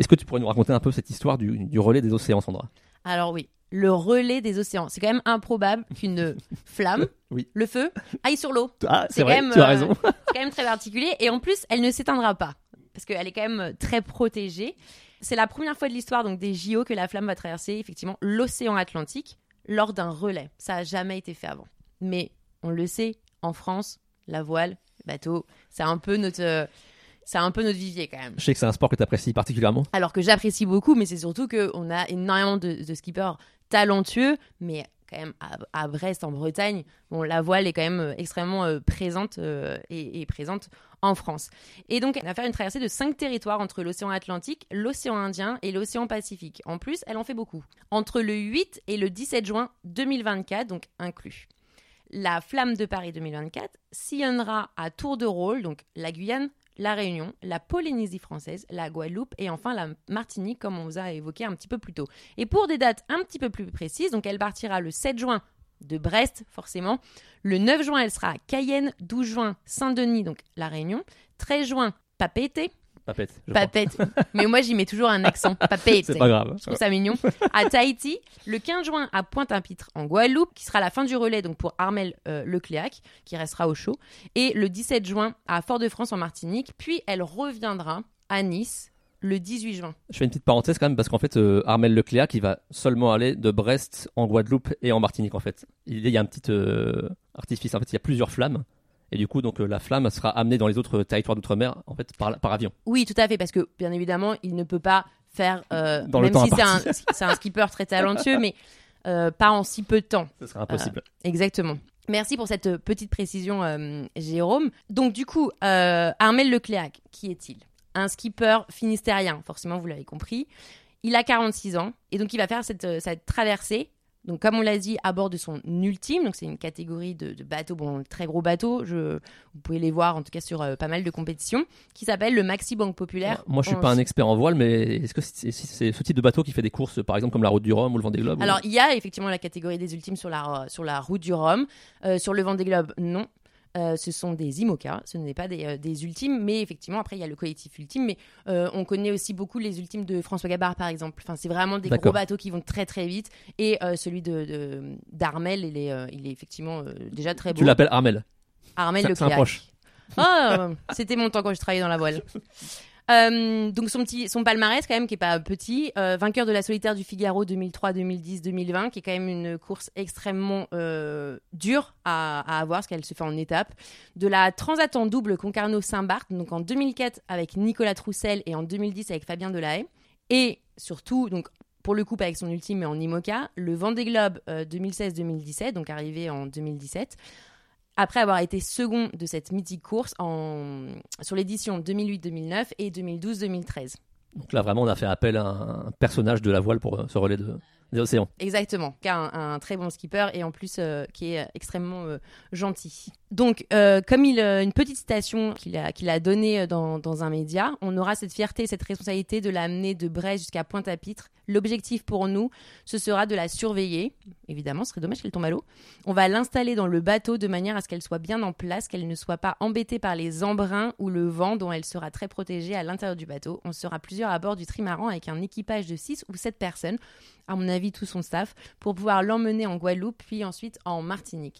Est-ce que tu pourrais nous raconter un peu cette histoire du, du relais des océans, Sandra? Alors oui, le relais des océans. C'est quand même improbable qu'une flamme, Oui. le feu, aille sur l'eau. Ah, C'est vrai, quand même, tu as euh, raison. C'est quand même très particulier. Et en plus, elle ne s'éteindra pas. Parce qu'elle est quand même euh, très protégée. C'est la première fois de l'histoire donc des JO que la flamme va traverser effectivement l'océan Atlantique lors d'un relais. Ça n'a jamais été fait avant. Mais on le sait, en France, la voile, le bateau, c'est un peu notre, euh, c'est un peu notre vivier quand même. Je sais que c'est un sport que tu apprécies particulièrement. Alors que j'apprécie beaucoup, mais c'est surtout qu'on a énormément de, de skippers talentueux, mais quand même à, à Brest, en Bretagne, bon, la voile est quand même euh, extrêmement euh, présente euh, et, et présente en France. Et donc, elle va faire une traversée de cinq territoires entre l'océan Atlantique, l'océan Indien et l'océan Pacifique. En plus, elle en fait beaucoup. Entre le 8 et le 17 juin 2024, donc inclus. La Flamme de Paris 2024 sillonnera à tour de rôle, donc la Guyane, la Réunion, la Polynésie française, la Guadeloupe et enfin la Martinique, comme on vous a évoqué un petit peu plus tôt. Et pour des dates un petit peu plus précises, donc elle partira le 7 juin de Brest, forcément. Le 9 juin, elle sera à Cayenne. 12 juin, Saint-Denis, donc la Réunion. 13 juin, Papeete. Papette. Papette. Mais moi, j'y mets toujours un accent. Papeete. C'est pas grave. Je trouve ça mignon. À Tahiti, le 15 juin à Pointe-à-Pitre en Guadeloupe, qui sera la fin du relais donc pour Armel euh, Lecléac, qui restera au chaud. Et le 17 juin à Fort-de-France en Martinique. Puis elle reviendra à Nice le 18 juin. Je fais une petite parenthèse quand même parce qu'en fait, euh, Armel Lecléac, qui va seulement aller de Brest en Guadeloupe et en Martinique en fait. Il y a un petit euh, artifice. En fait, il y a plusieurs flammes. Et du coup, donc euh, la flamme sera amenée dans les autres territoires d'outre-mer en fait par, par avion. Oui, tout à fait, parce que bien évidemment, il ne peut pas faire, euh, Dans le même temps si c'est un, imparti. c'est un skipper très talentueux, mais euh, pas en si peu de temps. Ce sera impossible. Exactement. Merci pour cette euh, petite précision, euh, Jérôme. Donc, du coup, euh, Armel Lecléac, qui est-il? Un skipper finistérien, forcément, vous l'avez compris. Il a 46 ans et donc il va faire cette, euh, cette traversée. Donc, comme on l'a dit, à bord de son ultime, donc c'est une catégorie de, de bateaux, bon, très gros bateaux, je, vous pouvez les voir en tout cas sur euh, pas mal de compétitions, qui s'appelle le Maxi Banque Populaire. Moi, je suis en- pas un expert en voile, mais est-ce que c'est ce type de bateau qui fait des courses, par exemple comme la Route du Rhum ou le Vendée Globe ou- Alors, il y a effectivement la catégorie des ultimes sur la, sur la route du Rhum. Euh, sur le Vendée Globe, non. Euh, ce sont des IMOCA, ce n'est pas des, euh, des ultimes, mais effectivement, après, il y a le collectif ultime, mais euh, on connaît aussi beaucoup les ultimes de François Gabard, par exemple. Enfin, c'est vraiment des gros bateaux qui vont très très vite, et celui de, d'Armel, il est, il est effectivement déjà très beau. Tu l'appelles Armel. Armel Le c'est un proche. Oh, c'était mon temps quand je travaillais dans la voile. Euh, donc son palmarès quand même qui est pas petit Euh, vainqueur de la solitaire du Figaro 2003 2010 2020 qui est quand même une course extrêmement euh, dure à, à avoir parce qu'elle se fait en étapes. De la Transat en double Concarneau Saint-Barth donc en 2004 avec Nicolas Troussel et en 2010 avec Fabien Delahaye. Et surtout donc pour le couple avec son ultime mais en IMOCA le Vendée Globe euh, 2016-2017 donc arrivé en 2017 après avoir été second de cette mythique course sur l'édition 2008-2009 et 2012-2013. Donc là, vraiment, on a fait appel à un personnage de la voile pour euh, ce relais de, des océans. Exactement, qui a un, très bon skipper et en plus euh, qui est extrêmement euh, gentil. Donc, euh, comme il, euh, une petite citation qu'il a, donnée euh, dans, un média, on aura cette fierté et cette responsabilité de l'amener de Brest jusqu'à Pointe-à-Pitre. L'objectif pour nous, ce sera de la surveiller. Évidemment, ce serait dommage qu'elle tombe à l'eau. On va l'installer dans le bateau de manière à ce qu'elle soit bien en place, qu'elle ne soit pas embêtée par les embruns ou le vent dont elle sera très protégée à l'intérieur du bateau. On sera plusieurs à bord du trimaran avec un équipage de 6 ou 7 personnes à mon tout son staff, pour pouvoir l'emmener en Guadeloupe, puis ensuite en Martinique.